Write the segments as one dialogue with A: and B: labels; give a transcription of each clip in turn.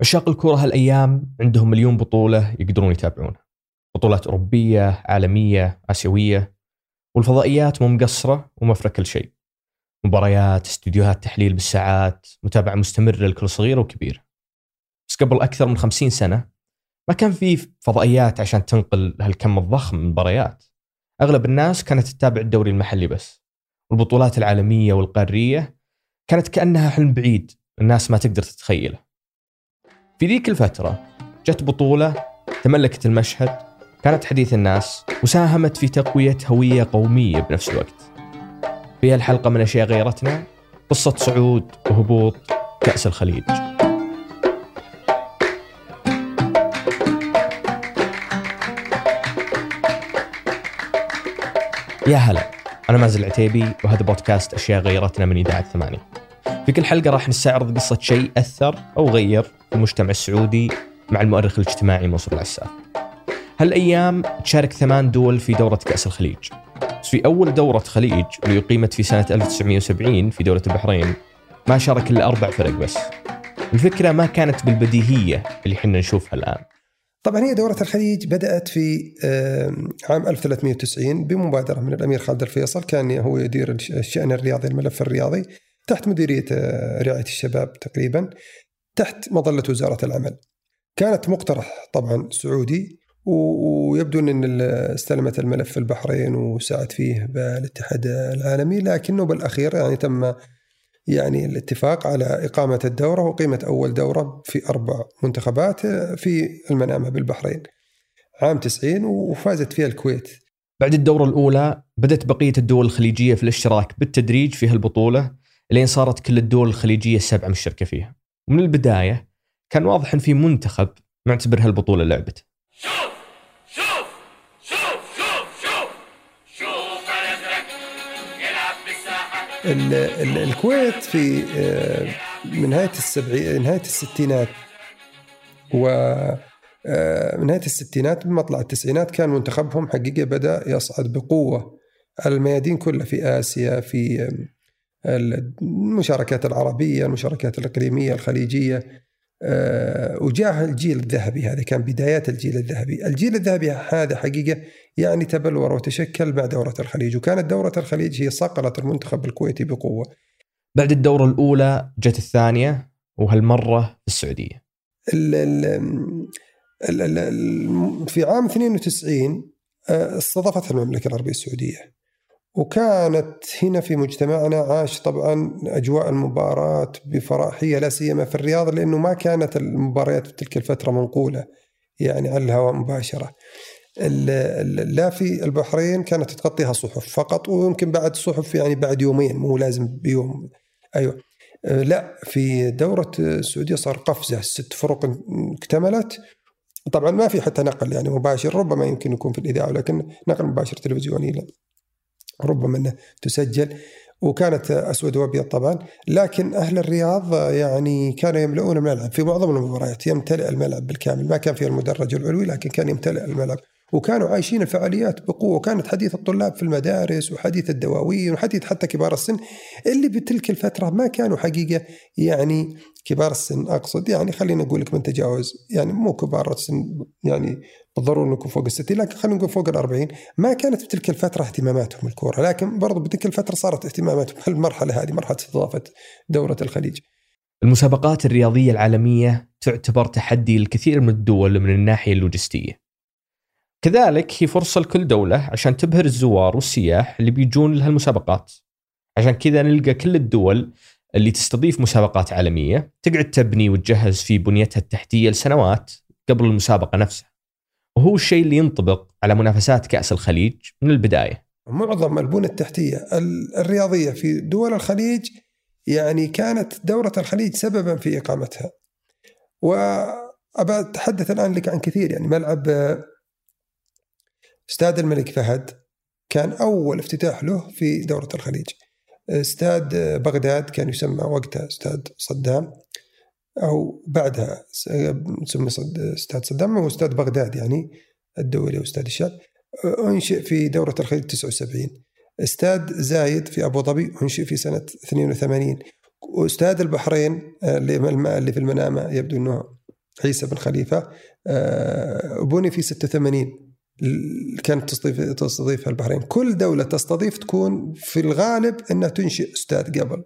A: عشاق الكرة هالأيام عندهم مليون بطولة يقدرون يتابعونها بطولات أوروبية عالمية آسيوية. والفضائيات مو مقصرة ومفرك كل شيء. مباريات استديوهات تحليل بالساعات متابعة مستمرة لكل صغيرة وكبيرة. بس قبل أكثر من خمسين سنة ما كان في فضائيات عشان تنقل هالكم الضخم من المباريات أغلب الناس كانت تتابع الدوري المحلي بس. والبطولات العالمية والقارية كانت كأنها حلم بعيد الناس ما تقدر تتخيله. في ذيك الفترة جت بطولة تملكت المشهد كانت حديث الناس وساهمت في تقوية هوية قومية بنفس الوقت. في الحلقة من أشياء غيرتنا قصة صعود وهبوط كأس الخليج. يا هلا أنا مازل العتيبي وهذا بودكاست أشياء غيرتنا من إذاعة ثمانية. في كل حلقة راح نستعرض قصة شيء أثر أو غير المجتمع السعودي مع المؤرخ الاجتماعي منصور العساف هالأيام تشارك ثمان دول في دورة كأس الخليج. في أول دورة خليج اللي أقيمت في سنة 1970 في دولة البحرين ما شارك إلا أربع فرق بس. الفكرة ما كانت بالبديهية اللي حنا نشوفها الآن.
B: طبعا هي دورة الخليج بدأت في عام 1390 بمبادرة من الأمير خالد الفيصل كان هو يدير الشأن الرياضي الملف الرياضي تحت مديرية رعاية الشباب تقريبا. تحت مظلة وزارة العمل كانت مقترح طبعا سعودي ويبدو إن استلمت الملف البحرين وساعد فيه بالاتحاد العالمي لكنه بالأخير يعني تم يعني الاتفاق على إقامة الدورة وقيمة أول دورة في أربع منتخبات في المنامه بالبحرين عام 90 وفازت فيها الكويت.
A: بعد الدورة الأولى بدأت بقية الدول الخليجية في الاشتراك بالتدريج في هالبطولة لين صارت كل الدول الخليجية السبعة مشتركة فيها. ومن البداية كان واضح إن في منتخب معتبر هالبطولة لعبته. شوف شوف شوف شوف
B: شوف شوف يلعب بالساحه الكويت في آه، من نهاية السبعين نهاية الستينات و آه، من نهاية الستينات بمطلع التسعينات كان منتخبهم حقيقة بدأ يصعد بقوة على الميادين كلها في آسيا في المشاركات العربية المشاركات الإقليمية الخليجية. آه، وجاء الجيل الذهبي هذا كان بدايات الجيل الذهبي. الجيل الذهبي هذا حقيقة يعني تبلور وتشكل مع دورة الخليج. وكانت دورة الخليج هي صقلت المنتخب الكويتي بقوة.
A: بعد الدورة الأولى جت الثانية وهالمرة في السعودية.
B: ال ال ال في عام 92 آه، استضافتها المملكة العربية السعودية. وكانت هنا في مجتمعنا عاش طبعا أجواء المباراة بفراحيه لا سيما في الرياض لأنه ما كانت المباريات في تلك الفترة منقولة يعني على الهواء مباشرة. لا في البحرين كانت تغطيها صحف فقط ويمكن بعد صحف يعني بعد يومين مو لازم بيوم. أيوه. لا في دورة السعودية صار قفزة ست فرق اكتملت. طبعا ما في حتى نقل يعني مباشر ربما يمكن يكون في الإذاعة ولكن نقل مباشر تلفزيوني لا ربما إنه تسجل وكانت أسود وأبيض طبعا لكن أهل الرياض يعني كانوا يملؤون الملعب في معظم المباريات يمتلئ الملعب بالكامل. ما كان فيه المدرج العلوي لكن كان يمتلئ الملعب. وكانوا عايشين الفعاليات بقوة وكانت حديث الطلاب في المدارس وحديث الدواوين وحديث حتى كبار السن اللي بتلك الفترة ما كانوا حقيقة يعني كبار السن أقصد يعني خلينا نقول لك من تجاوز يعني مو كبار السن يعني بالضرورة انكم فوق الستين لكن خلينا نقول فوق الأربعين ما كانت في تلك الفترة اهتماماتهم الكورة لكن برضو بتلك الفترة صارت اهتماماتهم المرحلة هذه مرحلة استضافة دورة الخليج.
A: المسابقات الرياضية العالمية تعتبر تحدي للكثير من الدول من الناحية اللوجستية. كذلك هي فرصة لكل دولة عشان تبهر الزوار والسياح اللي بيجون لها المسابقات. عشان كذا نلقى كل الدول اللي تستضيف مسابقات عالمية تقعد تبني وتجهز في بنيتها التحتية لسنوات قبل المسابقة نفسها. وهو الشيء اللي ينطبق على منافسات كأس الخليج من البداية
B: معظم البنى التحتية الرياضية في دول الخليج يعني كانت دورة الخليج سببا في إقامتها وأبى أتحدث الآن لك عن كثير يعني ملعب استاد الملك فهد كان أول افتتاح له في دورة الخليج. استاد بغداد كان يسمى وقتها استاد صدام أو بعدها سمي استاد صدام هو استاد بغداد يعني الدولي واستاد الشعب أنشئ في دورة الخليج 79 استاد زايد في أبو ظبي أنشئ في سنة 82 واستاد البحرين اللي في المنامة يبدو إنه عيسى بن خليفة آه، بني في 86 كانت تستضيف تستضيفها البحرين؟ كل دولة تستضيف تكون في الغالب إنها تنشئ أستاذ قبل.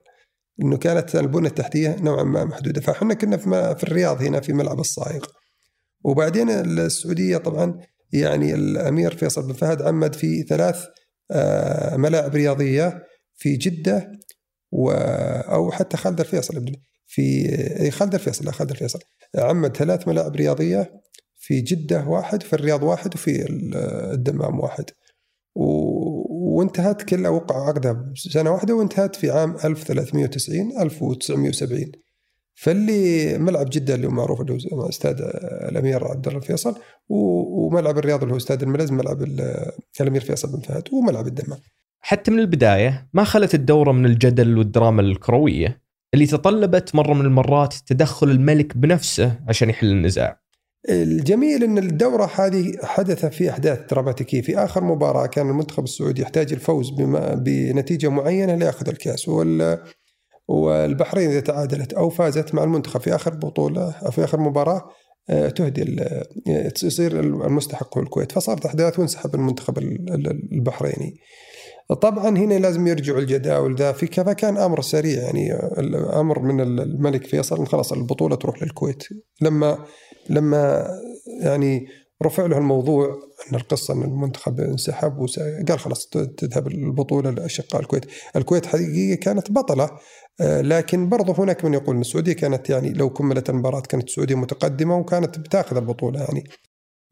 B: إنه كانت البنى التحتية نوعا ما محدودة. فإحنا كنا في الرياض هنا في ملعب الصايغ. وبعدين السعودية طبعا يعني الأمير فيصل بن فهد عمد في ثلاث آه، ملاعب رياضية في جدة و أو حتى خالد الفيصل في خالد الفيصل لا خالد الفيصل. عمد ثلاث ملاعب رياضية في جدة واحد في الرياض واحد وفي الدمام واحد و... وانتهت كلها وقع عقدها سنه واحدة وانتهت في عام 1390 1970 فاللي ملعب جدة اللي هو معروف اللي هو استاد الأمير عبد الله الفيصل وملعب الرياض اللي هو استاد الملز ملعب الأمير فيصل بن فهد وملعب الدمام.
A: حتى من البداية ما خلت الدورة من الجدل والدراما الكروية اللي تطلبت مرة من المرات تدخل الملك بنفسه عشان يحل النزاع.
B: الجميل إن الدورة هذه حدث في أحداث دراماتيكيه في آخر مباراة. كان المنتخب السعودي يحتاج الفوز بنتيجة معينة ليأخذ الكأس. وال والبحرين إذا تعادلت أو فازت مع المنتخب في آخر بطولة أو في آخر مباراة آه، تهدي يصير المستحق هو الكويت. فصارت أحداث وانسحب المنتخب البحريني. طبعا هنا لازم يرجعوا الجداول. ذا في فكان أمر سريع يعني أمر من الملك فيصل خلاص البطولة تروح للكويت. لما لما يعني رفع له الموضوع أن القصة أن المنتخب انسحب قال خلاص تذهب البطولة لأشقاء الكويت، الكويت حقيقه كانت بطلة آه، لكن برضه هناك من يقول أن السعودية كانت يعني لو كملت المباراة كانت السعودية متقدمة وكانت بتاخذ البطولة يعني.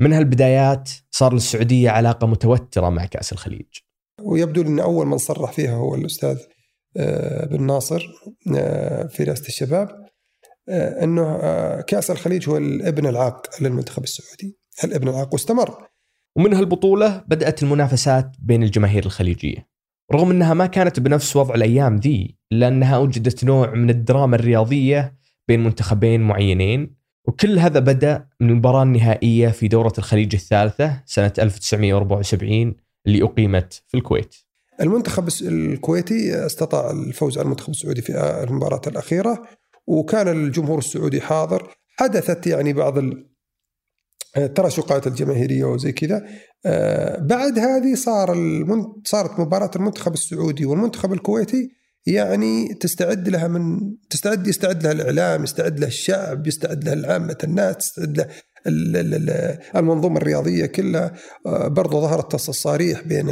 A: من هالبدايات صار للسعوديه علاقة متوترة مع كأس الخليج.
B: ويبدو أن أول من صرح فيها هو الأستاذ آه، بن ناصر آه، في رئاسة الشباب إنه كأس الخليج هو الابن العاق للمنتخب السعودي، الابن العاق واستمر.
A: ومن هالبطولة بدأت المنافسات بين الجماهير الخليجية. رغم إنها ما كانت بنفس وضع الأيام ذي لأنها أوجدت نوع من الدراما الرياضية بين منتخبين معينين وكل هذا بدأ من المباراة النهائية في دورة الخليج الثالثة سنة 1974 اللي أقيمت في الكويت.
B: المنتخب الكويتي استطاع الفوز على المنتخب السعودي في المباراة الأخيرة وكان الجمهور السعودي حاضر. حدثت يعني بعض التراشقات الجماهيرية وزي كذا. آه، بعد هذه صار صارت مباراة المنتخب السعودي والمنتخب الكويتي يعني تستعد لها من تستعد يستعد لها الإعلام يستعد لها الشعب يستعد لها العامة الناس تستعد لها المنظومة الرياضية كلها. آه، برضو ظهرت الصريح بين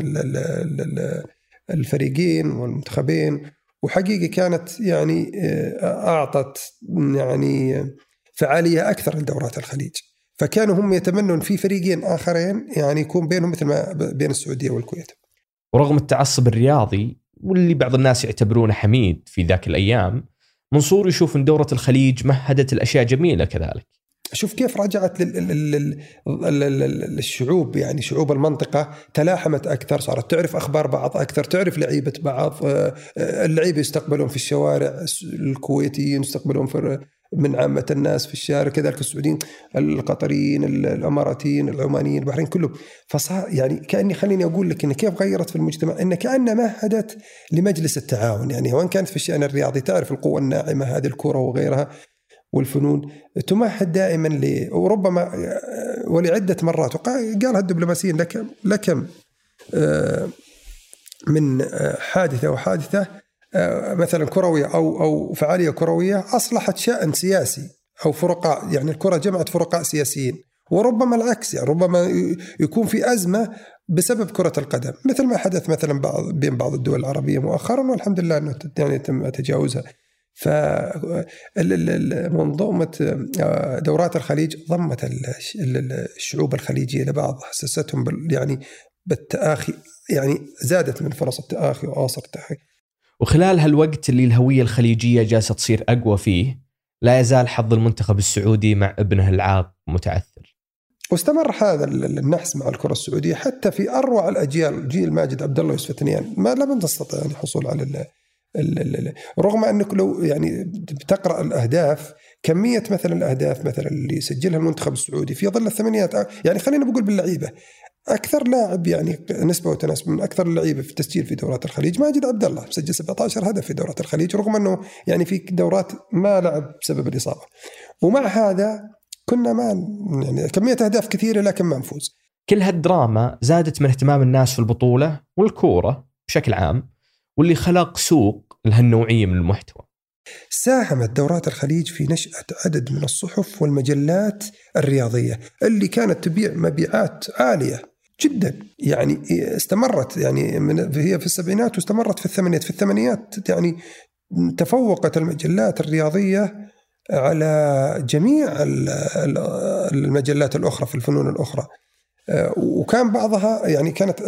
B: الفريقين والمنتخبين. وحقيقة كانت يعني آه، أعطت يعني فعالية أكثر لدورات الخليج. فكانوا هم يتمنون في فريقين آخرين يعني يكون بينهم مثل ما بين السعودية والكويت.
A: ورغم التعصب الرياضي واللي بعض الناس يعتبرونه حميد في ذاك الأيام، منصور يشوف إن دورة الخليج مهدت الأشياء جميلة كذلك.
B: شوف كيف رجعت للشعوب يعني شعوب المنطقة تلاحمت أكثر صارت تعرف أخبار بعض أكثر تعرف لعيبة بعض آه، اللعيبة يستقبلون في الشوارع الكويتيين يستقبلون في من عامة الناس في الشارع كذلك السعوديين القطريين الأماراتيين العمانيين البحرين كلهم. فصار يعني كأني خليني أقول لك إن كيف غيرت في المجتمع؟ إن كأنها مهدت لمجلس التعاون يعني وإن كانت في الشأن الرياضي تعرف القوة الناعمة هذه الكرة وغيرها. والفنون تمهد دائما ل وربما ولعدة مرات. قالها الدبلوماسيين لكم لكم آه، من آه، حادثة وحادثه آه، مثلا كروية أو أو فعالية كروية أصلحت شأن سياسي أو فرقاء. يعني الكرة جمعت فرقاء سياسيين. وربما العكس يعني ربما يكون في أزمة بسبب كرة القدم. مثل ما حدث مثلا بعض بين بعض الدول العربية مؤخرا والحمد لله إنه يعني تم تجاوزها. فمنظومة آه، دورات الخليج ضمت الشعوب الخليجية لبعض حسستهم يعني بالتآخي يعني زادت من فرص التآخي وآثر التآخي
A: وخلال هالوقت اللي الهوية الخليجية جالسة تصير أقوى فيه لا يزال حظ المنتخب السعودي مع ابنه العاق متعثر.
B: واستمر هذا النحس مع الكرة السعودية حتى في أروع الأجيال جيل ماجد عبد الله يوسف ثنيان ما لم تستطع يعني الحصول على رغم أنك لو يعني بتقرا الأهداف كمية مثلا الأهداف مثلا اللي سجلها المنتخب السعودي في ظل الثمانينات يعني خلينا بقول باللعيبة أكثر لاعب يعني نسبة وتناسب من أكثر اللعيبة في التسجيل في دورات الخليج ماجد عبد الله مسجل 17 هدف في دورات الخليج رغم أنه يعني في دورات ما لعب بسبب الإصابة. ومع هذا كنا ما يعني كمية أهداف كثيرة لكن ما نفوز
A: كل هالدراما زادت من اهتمام الناس في البطولة والكورة بشكل عام واللي خلق سوق لهالنوعية من المحتوى.
B: ساهمت دورات الخليج في نشأة عدد من الصحف والمجلات الرياضية اللي كانت تبيع مبيعات عالية جدا يعني استمرت يعني من هي في السبعينات واستمرت في الثمانينات في الثمانينات يعني تفوقت المجلات الرياضية على جميع المجلات الأخرى في الفنون الأخرى وكان بعضها يعني كانت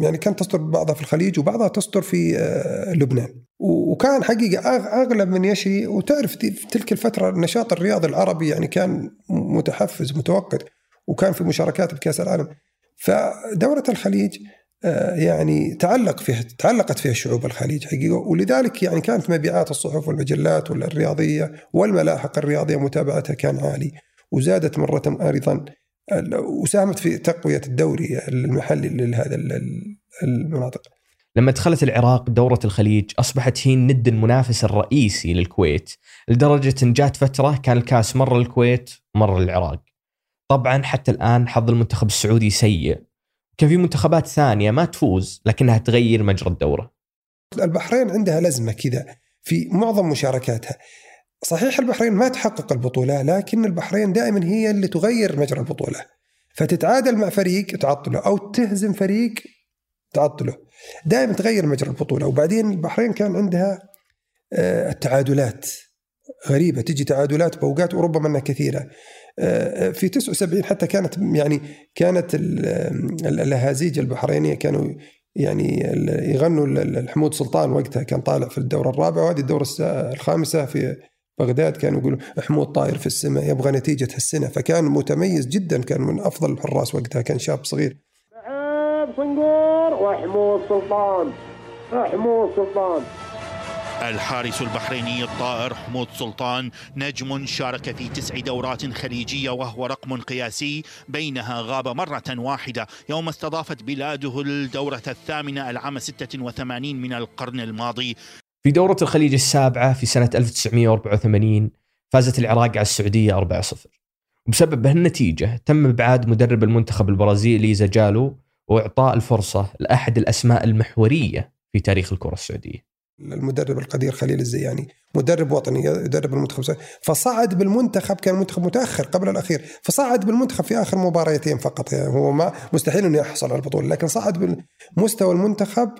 B: يعني كانت تصدر بعضها في الخليج وبعضها تصدر في آه، لبنان. وكان حقيقة أغلب من يشي وتعرف في تلك الفترة النشاط الرياضي العربي يعني كان متحفز متوقد وكان في مشاركات بكأس العالم. فدوره الخليج آه، يعني تعلق فيها تعلقت فيها شعوب الخليج حقيقة. ولذلك يعني كانت مبيعات الصحف والمجلات الرياضيه والملاحق الرياضية متابعتها كان عالي وزادت مرة أيضا وساهمت في تقوية الدوري المحلي لهذا المناطق.
A: لما دخلت العراق دورة الخليج أصبحت هي الند المنافس الرئيسي للكويت لدرجة أن جات فترة كان الكاس مرة للكويت مرة للعراق. طبعا حتى الآن حظ المنتخب السعودي سيء. كان في منتخبات ثانية ما تفوز لكنها تغير مجرى الدورة.
B: البحرين عندها لزمة كذا في معظم مشاركاتها. صحيح البحرين ما تحقق البطولة لكن البحرين دائما هي اللي تغير مجرى البطولة. فتتعادل مع فريق تعطله أو تهزم فريق تعطله. دائما تغير مجرى البطولة. وبعدين البحرين كان عندها آه، التعادلات غريبة. تجي تعادلات بأوقات وربما أنها كثيرة. آه، في 79 حتى كانت يعني كانت الأهازيج البحرينية كانوا يعني يغنوا الحمود سلطان وقتها كان طالع في الدورة الرابعة وهذه الدورة الخامسة في بغداد كانوا يقولوا حمود طاير في السماء يبغى نتيجة السنة فكان متميز جدا كان من أفضل الحراس وقتها كان شاب صغير.
C: صنقور وحمود سلطان حمود سلطان.
D: الحارس البحريني الطائر حمود سلطان نجم شارك في تسع دورات خليجية وهو رقم قياسي. بينها غاب مرة واحدة يوم استضافت بلاده الدورة الثامنة العام 86 من القرن الماضي.
A: في دورة الخليج السابعة في سنة 1984 فازت العراق على السعودية 4-0 وبسبب هالنتيجة تم إبعاد مدرب المنتخب البرازيلي زجالو وإعطاء الفرصة لأحد الأسماء المحورية في تاريخ الكرة السعودية.
B: المدرب القدير خليل الزياني مدرب وطني يدرب المنتخب فصعد بالمنتخب كان المنتخب متأخر قبل الأخير فصعد بالمنتخب في آخر مباريتين فقط. يعني هو ما مستحيل إنه يحصل على البطولة لكن صعد بمستوى المنتخب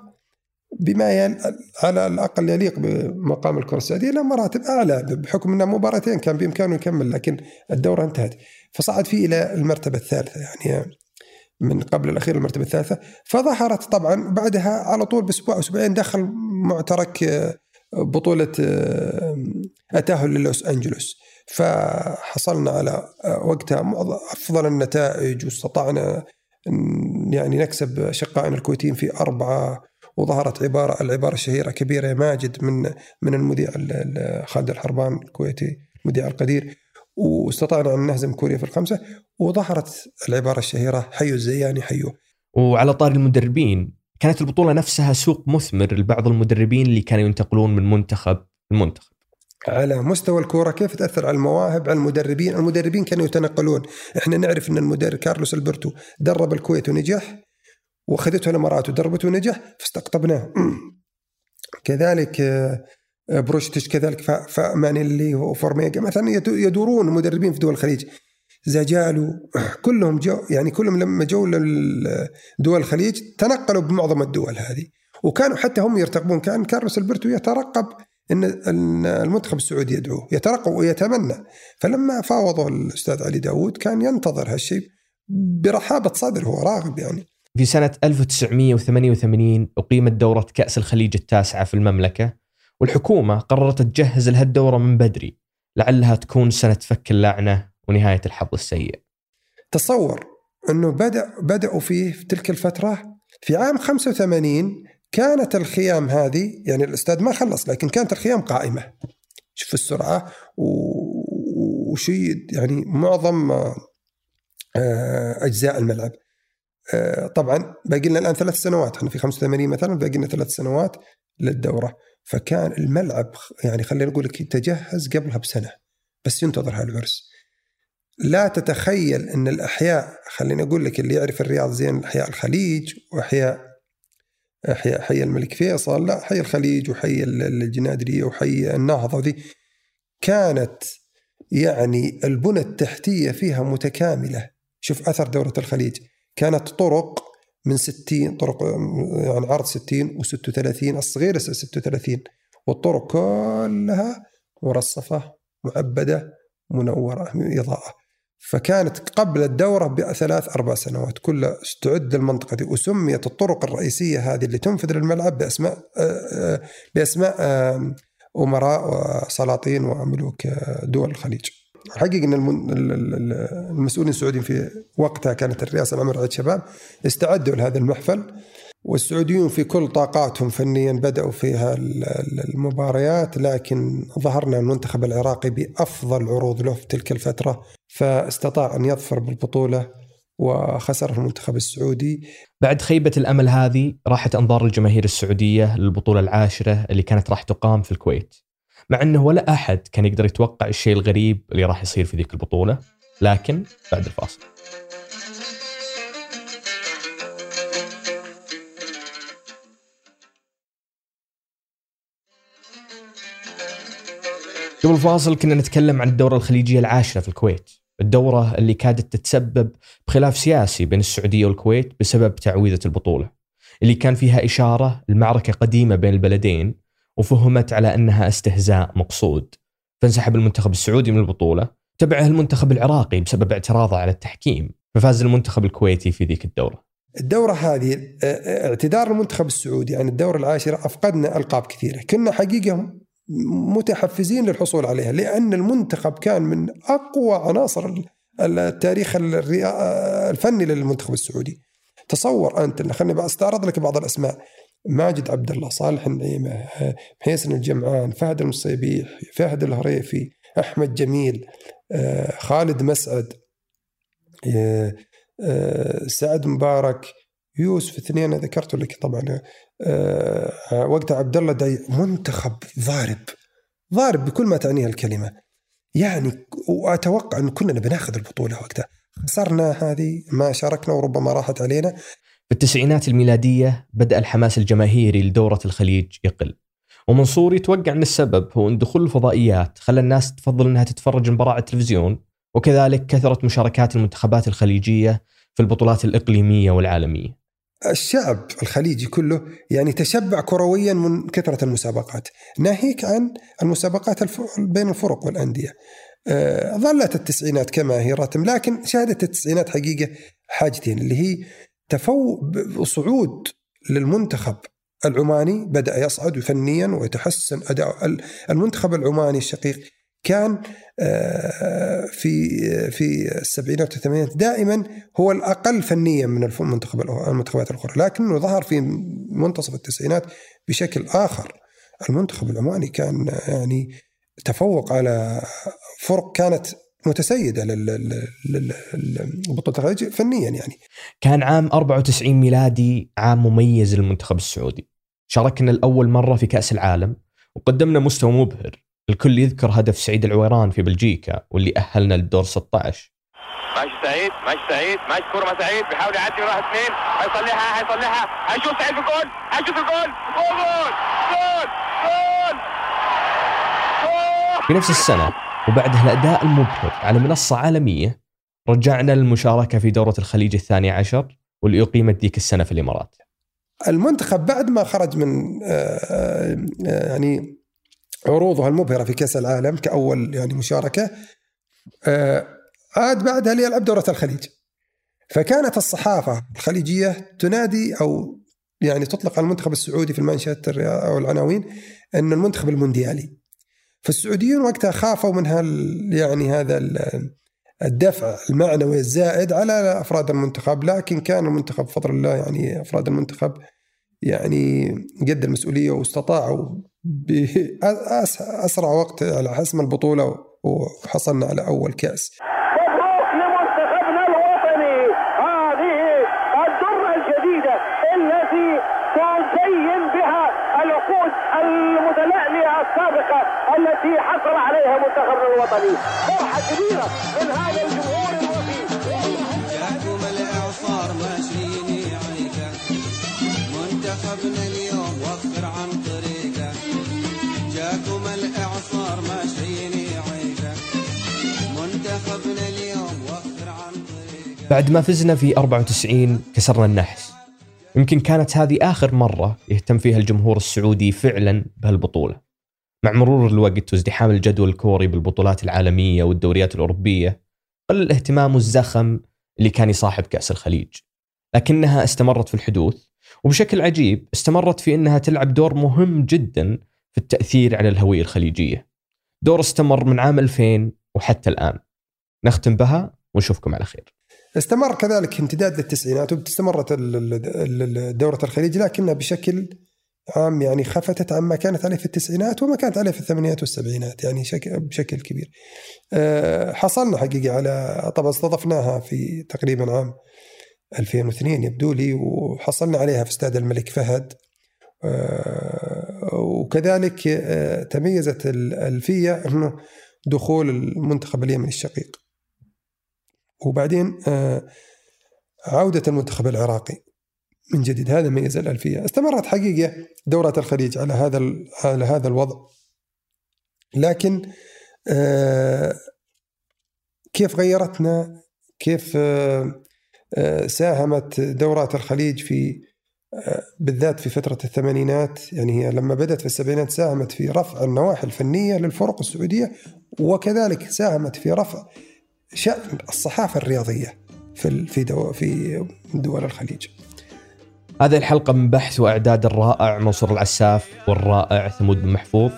B: بما يل... على الأقل يليق بمقام الكرة السعودية إلى مراتب أعلى بحكم انها مباراتين كان بإمكانه يكمل لكن الدورة انتهت. فصعد فيه إلى المرتبة الثالثة يعني من قبل الأخير المرتبة الثالثة. فظهرت طبعا بعدها على طول بأسبوع أسبوعين دخل معترك آه، بطولة آه، التأهل للوس أنجلوس. فحصلنا على آه، وقتها أفضل النتائج واستطعنا يعني نكسب شقائنا الكويتيين في أربعة وظهرت عباره العبارة الشهيره كبيرة يا ماجد من من المذيع خالد الحربان الكويتي المذيع القدير. واستطعنا أن نهزم كوريا في الخمسة وظهرت العبارة الشهيرة حيوا الزياني حيوا
A: وعلى طار المدربين كانت البطولة نفسها سوق مثمر لبعض المدربين اللي كانوا ينتقلون من منتخب لمنتخب.
B: على مستوى الكورة كيف تأثر على المواهب على المدربين؟ المدربين كانوا يتنقلون. إحنا نعرف إن المدرب كارلوس ألبرتو درب الكويت ونجح وأخذته الامارات ودربته ونجح فاستقطبناه. كذلك آه، بروشتش كذلك فمانيلي وفورميجا مثلا يدورون مدربين في دول الخليج. زاجالو كلهم جو يعني كلهم لما جو لدول الخليج تنقلوا بمعظم الدول هذه. وكانوا حتى هم يرتقبون كان كارلوس ألبرتو يترقب ان المنتخب السعودي يدعوه يترقب ويتمنى. فلما فاوضوا الأستاذ علي داود كان ينتظر هالشيء برحابة صدر هو راغب يعني.
A: في سنة 1988 أقيمت دورة كأس الخليج التاسعة في المملكة والحكومة قررت تجهز لها الدورة من بدري لعلها تكون سنة فك اللعنة ونهاية الحظ السيء.
B: تصور أنه بدأ بدأوا فيه في تلك الفترة؟ في عام 85 كانت الخيام هذه يعني الاستاد ما خلص لكن كانت الخيام قائمة. شوف السرعة وشيء يعني معظم آه، أجزاء الملعب. طبعا باقي لنا الآن ثلاث سنوات. إحنا في 85 مثلا باقي لنا ثلاث سنوات للدورة. فكان الملعب يعني خلينا نقول لك تجهز قبلها بسنة. بس ينتظر هالعرس لا تتخيل إن الأحياء خليني أقول لك اللي يعرف الرياض زين أحياء الخليج وأحياء أحياء حي الملك فيصل لا حي الخليج وحي الجنادرية وحي النهضة ذي كانت يعني البنى التحتية فيها متكاملة. شوف أثر دورة الخليج. كانت طرق من 60 طرق يعني عرض 60 و36 الصغيرة 36 والطرق كلها مرصفة معبدة منورة إضاءة فكانت قبل الدورة بثلاث أربع سنوات كلها استعد المنطقة دي وسميت الطرق الرئيسية هذه اللي تنفذ للملعب بأسماء بأسماء أمراء وسلاطين وملوك دول الخليج. حقيقة إن المسؤولين السعوديين في وقتها كانت الرئاسة العامه لرعايه الشباب استعدوا لهذا المحفل والسعوديون في كل طاقاتهم فنيا بدأوا فيها المباريات لكن ظهرنا المنتخب العراقي بأفضل عروض له في تلك الفترة فاستطاع أن يظفر بالبطولة وخسر المنتخب السعودي.
A: بعد خيبة الأمل هذه راحت أنظار الجماهير السعودية للبطولة العاشرة اللي كانت راح تقام في الكويت. مع أنه ولا أحد كان يقدر يتوقع الشيء الغريب اللي راح يصير في ذيك البطولة لكن بعد الفاصل. قبل الفاصل كنا نتكلم عن الدورة الخليجية العاشرة في الكويت. الدورة اللي كادت تتسبب بخلاف سياسي بين السعودية والكويت بسبب تعويذة البطولة اللي كان فيها إشارة لمعركة قديمة بين البلدين وفهمت على أنها استهزاء مقصود. فانسحب المنتخب السعودي من البطولة تبعه المنتخب العراقي بسبب اعتراضه على التحكيم ففاز المنتخب الكويتي في ذيك الدورة.
B: الدورة هذه اعتذار المنتخب السعودي عن الدورة العاشرة أفقدنا ألقاب كثيرة. كنا حقيقة متحفزين للحصول عليها لأن المنتخب كان من أقوى عناصر التاريخ الفني للمنتخب السعودي. تصور أنت خليني أستعرض لك بعض الأسماء. ماجد عبد الله صالح النعيمة حسن الجمعان فهد المصيبيح فهد الهريفي أحمد جميل خالد مسعد سعد مبارك يوسف اثنين ذكرت لك طبعا آه وقتها عبد الله داي منتخب ضارب ضارب بكل ما تعنيها الكلمة. يعني وأتوقع إن كنا بناخذ البطولة وقتها. خسرنا هذه ما شاركنا وربما راحت علينا.
A: في التسعينات الميلادية بدأ الحماس الجماهيري لدورة الخليج يقل ومنصور يتوقع أن السبب هو أن دخول الفضائيات خلى الناس تفضل إنها تتفرج على التلفزيون وكذلك كثرت مشاركات المنتخبات الخليجية في البطولات الإقليمية والعالمية.
B: الشعب الخليجي كله يعني تشبع كرويا من كثرة المسابقات ناهيك عن المسابقات بين الفرق والأندية آه، ظلت التسعينات كما هي راتم لكن شهدت التسعينات حقيقة حاجتين اللي هي تفوق صعود للمنتخب العماني بدأ يصعد فنيا ويتحسن أداء المنتخب العماني الشقيق كان آه، في في السبعينات والثمانينات دائما هو الأقل فنيا من المنتخب المنتخبات الأخرى. لكنه ظهر في منتصف التسعينات بشكل آخر. المنتخب العماني كان يعني تفوق على فرق كانت متسيدة للبطولة الخليج فنيا يعني.
A: كان عام 94 ميلادي عام مميز للمنتخب السعودي. شاركنا الأول مرة في كأس العالم وقدمنا مستوى مبهر. الكل يذكر هدف سعيد العويران في بلجيكا واللي أهلنا للدور 16
E: ماشي سعيد ماشي سعيد ماشي كورة مع سعيد بيحاول يعدي وراح اثنين هيصلحها هيصلحها. هيشوف سعيد في الجول هيشوف الجول جول. جول جول
A: في نفس السنة وبعدها الأداء المبهر. على منصة عالمية رجعنا للمشاركة في دورة الخليج الثاني عشر واللي أقيمت ذيك السنة في الإمارات.
B: المنتخب بعد ما خرج من آه، آه، يعني عروضها المبهرة في كأس العالم كأول يعني مشاركة آه، عاد بعدها ليلعب دورة الخليج. فكانت الصحافة الخليجية تنادي أو يعني تطلق على المنتخب السعودي في المانشات أو العناوين إن المنتخب المونديالي. فالسعوديون وقتها خافوا من هال يعني هذا الدفع المعنوي الزائد على أفراد المنتخب لكن كان المنتخب بفضل الله يعني أفراد المنتخب يعني قد المسؤولية واستطاعوا باسرع وقت على حسم البطولة وحصلنا على
C: أول كأس. التي حصل عليها منتخبنا الوطني. فرحة كبيرة من هذا الجمهور الوفي
F: جاكم الاعصار ماشيين عيكه منتخبنا اليوم وفر عن طريقه جاكم الاعصار ماشيين عيكه منتخبنا اليوم وفر عن طريقه
A: بعد ما فزنا في 94 كسرنا النحس. يمكن كانت هذه آخر مرة يهتم فيها الجمهور السعودي فعلا بهالبطولة. مع مرور الوقت وازدحام الجدول الكوري بالبطولات العالمية والدوريات الأوروبية قل الاهتمام والزخم اللي كان يصاحب كأس الخليج. لكنها استمرت في الحدوث وبشكل عجيب استمرت في أنها تلعب دور مهم جدا في التأثير على الهوية الخليجية. دور استمر من عام 2000 وحتى الآن. نختم بها ونشوفكم على خير.
B: استمر كذلك امتداد للتسعينات واستمرت دورة الخليج لكنها بشكل عام يعني خفتت عما كانت عليه في التسعينات وما كانت عليه في الثمانينات والسبعينات يعني شك- بشكل كبير. أه، حصلنا حقيقة على طبعا استضفناها في تقريبا عام 2002 يبدو لي وحصلنا عليها في استاد الملك فهد. أه، وكذلك أه، تميزت الألفية أنه دخول المنتخب اليمني الشقيق. وبعدين آه، عودة المنتخب العراقي. من جديد. هذا ميز الألفية. استمرت حقيقة دورة الخليج على هذا على هذا الوضع. لكن آه، كيف غيرتنا؟ كيف آه، آه، ساهمت دورات الخليج في بالذات في فترة الثمانينات؟ يعني هي لما بدأت في السبعينات ساهمت في رفع النواحي الفنية للفرق السعودية وكذلك ساهمت في رفع شأن الصحافة الرياضية في في دول الخليج.
A: هذه الحلقة من بحث وإعداد الرائع منصور العساف والرائع ثمود بن محفوظ.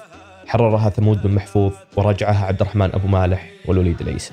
A: حررها ثمود بن محفوظ ورجعها عبد الرحمن أبو مالح والوليد العيسى